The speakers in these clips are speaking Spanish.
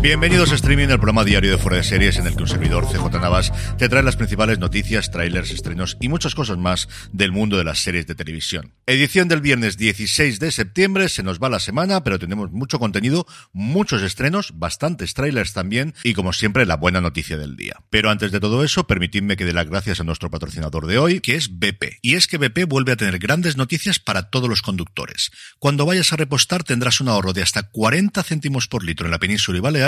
Bienvenidos a Streaming, el programa diario de Fuera de Series en el que un servidor, CJ Navas, te trae las principales noticias, trailers, estrenos y muchas cosas más del mundo de las series de televisión. Edición del viernes 16 de septiembre, se nos va la semana, pero tenemos mucho contenido, muchos estrenos, bastantes trailers también y como siempre la buena noticia del día. Pero antes de todo eso, permitidme que dé las gracias a nuestro patrocinador de hoy, que es BP. Y es que BP vuelve a tener grandes noticias para todos los conductores. Cuando vayas a repostar tendrás un ahorro de hasta 40 céntimos por litro en la península y Baleares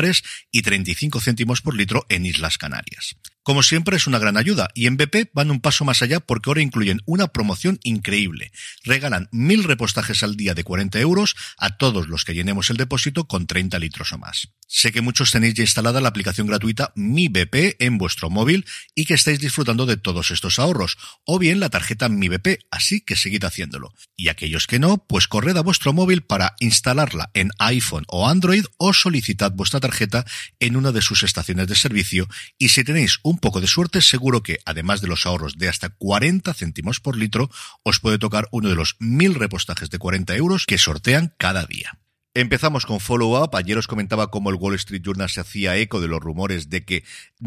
y 35 céntimos por litro en Islas Canarias. Como siempre es una gran ayuda y en BP van un paso más allá porque ahora incluyen una promoción increíble. Regalan mil repostajes al día de 40 euros a todos los que llenemos el depósito con 30 litros o más. Sé que muchos tenéis ya instalada la aplicación gratuita Mi BP en vuestro móvil y que estáis disfrutando de todos estos ahorros, o bien la tarjeta Mi BP, así que seguid haciéndolo. Y aquellos que no, pues corred a vuestro móvil para instalarla en iPhone o Android o solicitad vuestra tarjeta en una de sus estaciones de servicio y si tenéis un poco de suerte, seguro que, además de los ahorros de hasta 40 céntimos por litro, os puede tocar uno de los mil repostajes de 40 euros que sortean cada día. Empezamos con Follow Up. Ayer os comentaba cómo el Wall Street Journal se hacía eco de los rumores de que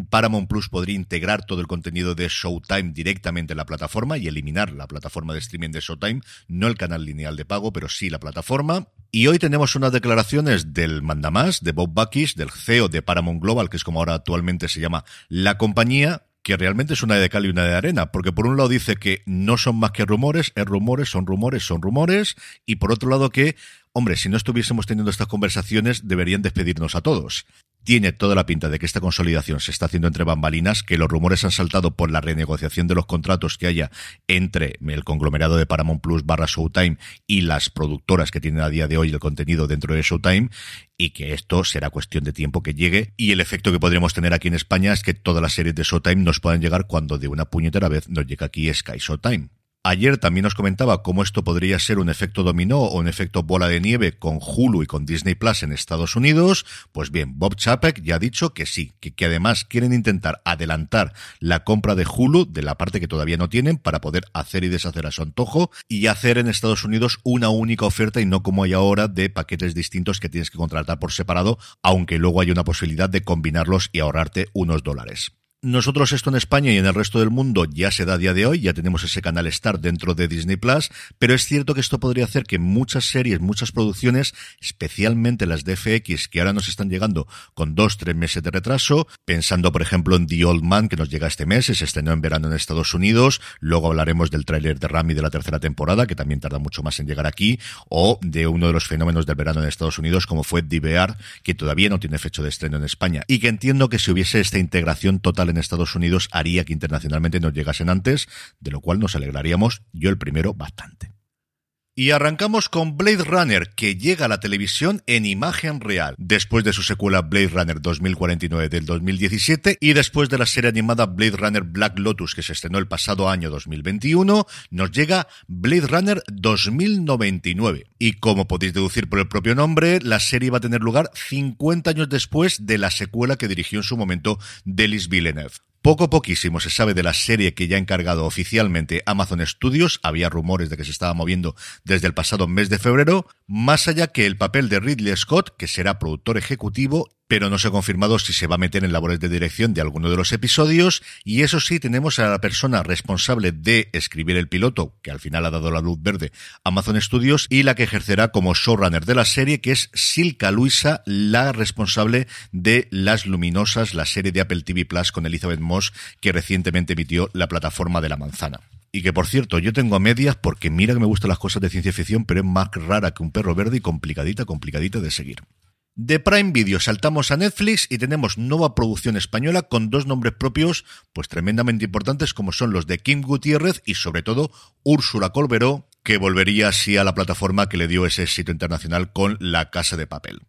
Paramount Plus podría integrar todo el contenido de Showtime directamente en la plataforma y eliminar la plataforma de streaming de Showtime, no el canal lineal de pago, pero sí la plataforma. Y hoy tenemos unas declaraciones del mandamás, de Bob Buckish, del CEO de Paramount Global, que es como ahora actualmente se llama la compañía, que realmente es una de cal y una de arena, porque por un lado dice que no son más que rumores, es rumores, son rumores, son rumores, y por otro lado que hombre, si no estuviésemos teniendo estas conversaciones, deberían despedirnos a todos. Tiene toda la pinta de que esta consolidación se está haciendo entre bambalinas, que los rumores han saltado por la renegociación de los contratos que haya entre el conglomerado de Paramount Plus barra Showtime y las productoras que tienen a día de hoy el contenido dentro de Showtime, y que esto será cuestión de tiempo que llegue. Y el efecto que podríamos tener aquí en España es que todas las series de Showtime nos puedan llegar cuando de una puñetera vez nos llega aquí Sky Showtime. Ayer también os comentaba cómo esto podría ser un efecto dominó o un efecto bola de nieve con Hulu y con Disney Plus en Estados Unidos. Pues bien, Bob Chapek ya ha dicho que sí, que, que, además quieren intentar adelantar la compra de Hulu de la parte que todavía no tienen para poder hacer y deshacer a su antojo y hacer en Estados Unidos una única oferta y no como hay ahora de paquetes distintos que tienes que contratar por separado, aunque luego hay una posibilidad de combinarlos y ahorrarte unos dólares. Nosotros esto en España y en el resto del mundo ya se da a día de hoy, ya tenemos ese canal Star dentro de Disney Plus, pero es cierto que esto podría hacer que muchas series, muchas producciones, especialmente las de FX, que ahora nos están llegando con dos, tres meses de retraso, pensando por ejemplo en The Old Man, que nos llega este mes, se estrenó en verano en Estados Unidos, luego hablaremos del tráiler de Rami de la tercera temporada, que también tarda mucho más en llegar aquí, o de uno de los fenómenos del verano en Estados Unidos, como fue DVR, que todavía no tiene fecha de estreno en España, y que entiendo que si hubiese esta integración total en Estados Unidos haría que internacionalmente nos llegasen antes, de lo cual nos alegraríamos, yo el primero, bastante. Y arrancamos con Blade Runner, que llega a la televisión en imagen real, después de su secuela Blade Runner 2049 del 2017 y después de la serie animada Blade Runner Black Lotus que se estrenó el pasado año 2021, nos llega Blade Runner 2099. Y como podéis deducir por el propio nombre, la serie va a tener lugar 50 años después de la secuela que dirigió en su momento Delis Villeneuve. Poco poquísimo se sabe de la serie que ya ha encargado oficialmente Amazon Studios, había rumores de que se estaba moviendo desde el pasado mes de febrero, más allá que el papel de Ridley Scott, que será productor ejecutivo pero no se ha confirmado si se va a meter en labores de dirección de alguno de los episodios, y eso sí, tenemos a la persona responsable de escribir el piloto, que al final ha dado la luz verde, Amazon Studios, y la que ejercerá como showrunner de la serie, que es Silka Luisa, la responsable de Las Luminosas, la serie de Apple TV Plus con Elizabeth Moss, que recientemente emitió la plataforma de la manzana. Y que por cierto, yo tengo a medias porque mira que me gustan las cosas de ciencia ficción, pero es más rara que un perro verde y complicadita, complicadita de seguir. De Prime Video. Saltamos a Netflix y tenemos nueva producción española con dos nombres propios, pues tremendamente importantes como son los de Kim Gutiérrez y sobre todo Úrsula Colberó, que volvería así a la plataforma que le dio ese éxito internacional con La Casa de Papel.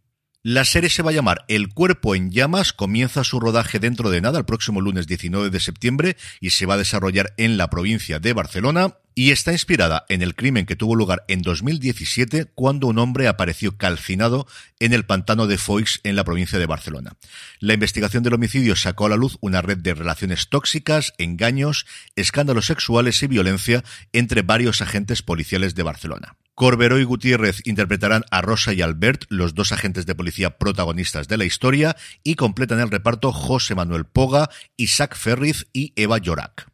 La serie se va a llamar El cuerpo en llamas, comienza su rodaje dentro de nada el próximo lunes 19 de septiembre y se va a desarrollar en la provincia de Barcelona y está inspirada en el crimen que tuvo lugar en 2017 cuando un hombre apareció calcinado en el pantano de Foix en la provincia de Barcelona. La investigación del homicidio sacó a la luz una red de relaciones tóxicas, engaños, escándalos sexuales y violencia entre varios agentes policiales de Barcelona. Corberó y Gutiérrez interpretarán a Rosa y Albert, los dos agentes de policía protagonistas de la historia, y completan el reparto José Manuel Poga, Isaac Ferriz y Eva Llorac.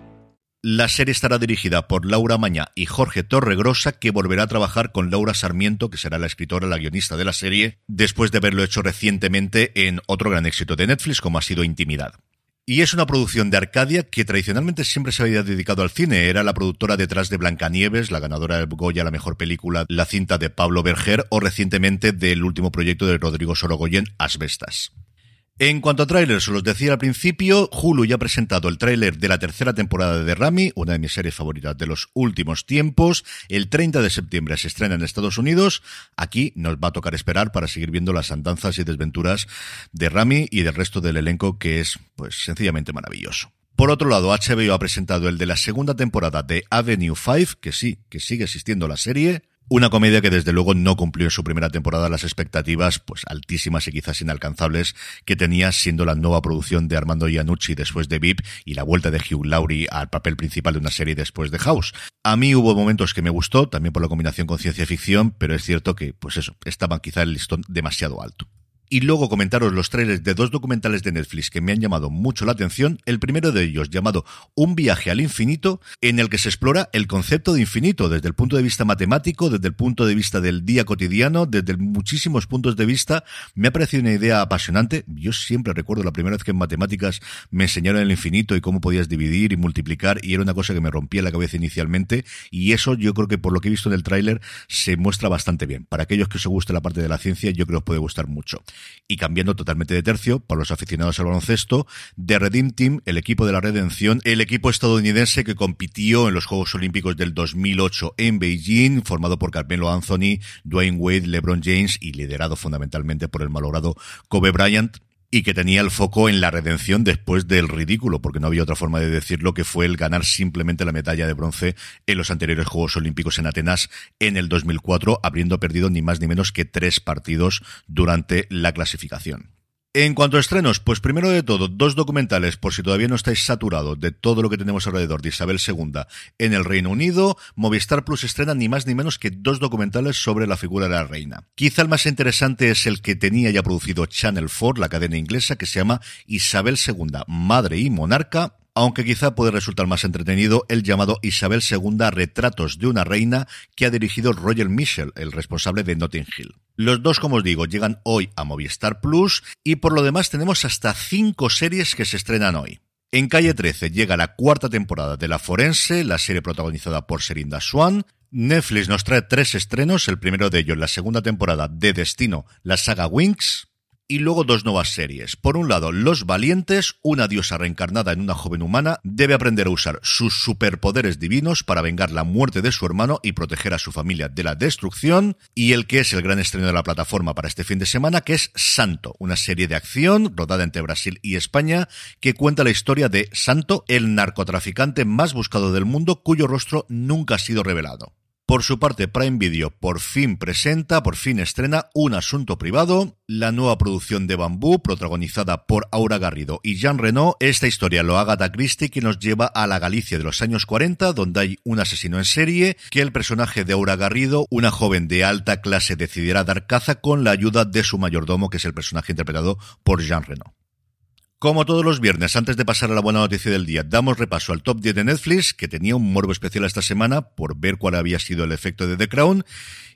La serie estará dirigida por Laura Mañá y Jorge Torregrosa, que volverá a trabajar con Laura Sarmiento, que será la escritora, la guionista de la serie, después de haberlo hecho recientemente en otro gran éxito de Netflix, como ha sido Intimidad. Y es una producción de Arcadia que tradicionalmente siempre se había dedicado al cine. Era la productora detrás de Blancanieves, la ganadora del Goya, la mejor película, la cinta de Pablo Berger, o recientemente del último proyecto de Rodrigo Sorogoyen, Asbestas. En cuanto a trailers, os los decía al principio, Hulu ya ha presentado el tráiler de la tercera temporada de Rami, una de mis series favoritas de los últimos tiempos. El 30 de septiembre se estrena en Estados Unidos. Aquí nos va a tocar esperar para seguir viendo las andanzas y desventuras de Rami y del resto del elenco que es, pues, sencillamente maravilloso. Por otro lado, HBO ha presentado el de la segunda temporada de Avenue 5, que sí, que sigue existiendo la serie. Una comedia que desde luego no cumplió en su primera temporada las expectativas pues altísimas y quizás inalcanzables que tenía siendo la nueva producción de Armando Iannucci después de VIP y la vuelta de Hugh Laurie al papel principal de una serie después de House. A mí hubo momentos que me gustó, también por la combinación con ciencia ficción, pero es cierto que pues eso, estaba quizá el listón demasiado alto y luego comentaros los trailers de dos documentales de Netflix que me han llamado mucho la atención. El primero de ellos llamado Un viaje al infinito, en el que se explora el concepto de infinito desde el punto de vista matemático, desde el punto de vista del día cotidiano, desde muchísimos puntos de vista. Me ha parecido una idea apasionante. Yo siempre recuerdo la primera vez que en matemáticas me enseñaron el infinito y cómo podías dividir y multiplicar y era una cosa que me rompía la cabeza inicialmente y eso yo creo que por lo que he visto en el tráiler se muestra bastante bien. Para aquellos que os guste la parte de la ciencia yo creo que os puede gustar mucho. Y cambiando totalmente de tercio, para los aficionados al baloncesto, The Redeem Team, el equipo de la redención, el equipo estadounidense que compitió en los Juegos Olímpicos del 2008 en Beijing, formado por Carmelo Anthony, Dwayne Wade, LeBron James y liderado fundamentalmente por el malogrado Kobe Bryant, y que tenía el foco en la redención después del ridículo, porque no había otra forma de decirlo que fue el ganar simplemente la medalla de bronce en los anteriores Juegos Olímpicos en Atenas en el 2004, habiendo perdido ni más ni menos que tres partidos durante la clasificación. En cuanto a estrenos, pues primero de todo, dos documentales, por si todavía no estáis saturados de todo lo que tenemos alrededor de Isabel II en el Reino Unido, Movistar Plus estrena ni más ni menos que dos documentales sobre la figura de la reina. Quizá el más interesante es el que tenía ya producido Channel 4, la cadena inglesa, que se llama Isabel II, Madre y Monarca, aunque quizá puede resultar más entretenido el llamado Isabel II Retratos de una Reina que ha dirigido Roger Michel, el responsable de Notting Hill. Los dos, como os digo, llegan hoy a Movistar Plus y por lo demás tenemos hasta cinco series que se estrenan hoy. En Calle 13 llega la cuarta temporada de La Forense, la serie protagonizada por Serinda Swan. Netflix nos trae tres estrenos, el primero de ellos la segunda temporada de Destino, la saga Winx y luego dos nuevas series. Por un lado, Los Valientes, una diosa reencarnada en una joven humana, debe aprender a usar sus superpoderes divinos para vengar la muerte de su hermano y proteger a su familia de la destrucción. Y el que es el gran estreno de la plataforma para este fin de semana, que es Santo, una serie de acción rodada entre Brasil y España, que cuenta la historia de Santo, el narcotraficante más buscado del mundo, cuyo rostro nunca ha sido revelado. Por su parte, Prime Video por fin presenta, por fin estrena Un Asunto Privado, la nueva producción de Bambú, protagonizada por Aura Garrido y Jean Reno. Esta historia lo haga Agatha Christie, que nos lleva a la Galicia de los años 40, donde hay un asesino en serie, que el personaje de Aura Garrido, una joven de alta clase, decidirá dar caza con la ayuda de su mayordomo, que es el personaje interpretado por Jean Reno. Como todos los viernes, antes de pasar a la buena noticia del día, damos repaso al top 10 de Netflix, que tenía un morbo especial esta semana por ver cuál había sido el efecto de The Crown.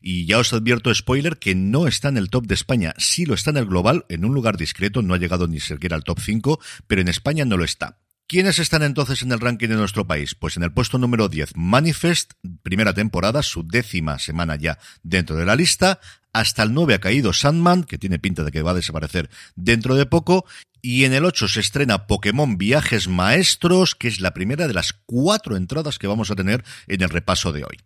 Y ya os advierto, spoiler, que no está en el top de España. Sí lo está en el global, en un lugar discreto, no ha llegado ni siquiera al top 5, pero en España no lo está. ¿Quiénes están entonces en el ranking de nuestro país? Pues en el puesto número 10, Manifest, primera temporada, su décima semana ya dentro de la lista. Hasta el 9 ha caído Sandman, que tiene pinta de que va a desaparecer dentro de poco. Y en el 8 se estrena Pokémon Viajes Maestros, que es la primera de las cuatro entradas que vamos a tener en el repaso de hoy.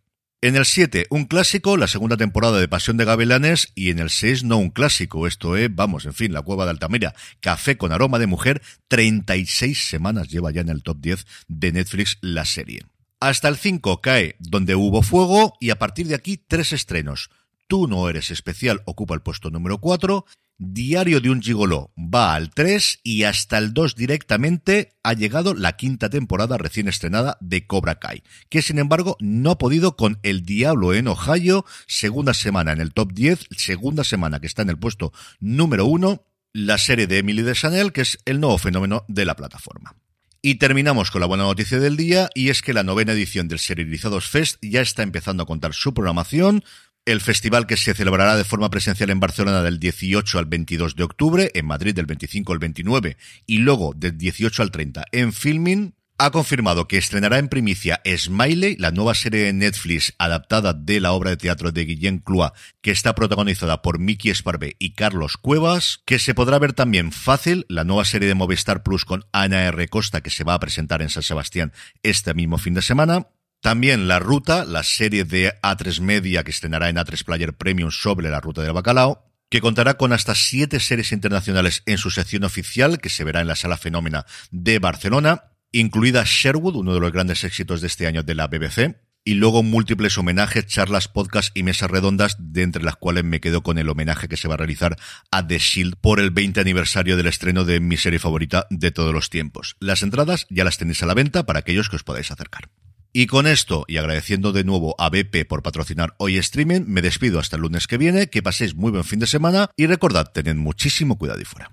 En el 7, un clásico, la segunda temporada de Pasión de Gavilanes, y en el 6, no un clásico, esto es, vamos, en fin, la Cueva de Altamira, Café con aroma de mujer, 36 semanas lleva ya en el top 10 de Netflix la serie. Hasta el 5 cae Donde hubo fuego, y a partir de aquí, tres estrenos. Tú no eres especial ocupa el puesto número 4 Diario de un gigoló va al 3 y hasta el 2 directamente ha llegado la quinta temporada recién estrenada de Cobra Kai, que sin embargo no ha podido con El Diablo en Ohio, segunda semana en el top 10, segunda semana que está en el puesto número 1, la serie de Emily de Chanel, que es el nuevo fenómeno de la plataforma. Y terminamos con la buena noticia del día, y es que la novena edición del Serializados Fest ya está empezando a contar su programación, el festival que se celebrará de forma presencial en Barcelona del 18 al 22 de octubre, en Madrid del 25 al 29 y luego del 18 al 30 en Filming, ha confirmado que estrenará en primicia Smiley, la nueva serie de Netflix adaptada de la obra de teatro de Guillén Cloa, que está protagonizada por Miki Esparvé y Carlos Cuevas, que se podrá ver también fácil, la nueva serie de Movistar Plus con Ana R. Costa, que se va a presentar en San Sebastián este mismo fin de semana, también La Ruta, la serie de A3 Media que estrenará en A3 Player Premium sobre la ruta del bacalao, que contará con hasta siete series internacionales en su sección oficial, que se verá en la Sala Fenómena de Barcelona, incluida Sherwood, uno de los grandes éxitos de este año de la BBC, y luego múltiples homenajes, charlas, podcasts y mesas redondas, de entre las cuales me quedo con el homenaje que se va a realizar a The Shield por el 20 aniversario del estreno de mi serie favorita de todos los tiempos. Las entradas ya las tenéis a la venta para aquellos que os podáis acercar. Y con esto, y agradeciendo de nuevo a BP por patrocinar hoy streaming, me despido hasta el lunes que viene, que paséis muy buen fin de semana y recordad, tened muchísimo cuidado y fuera.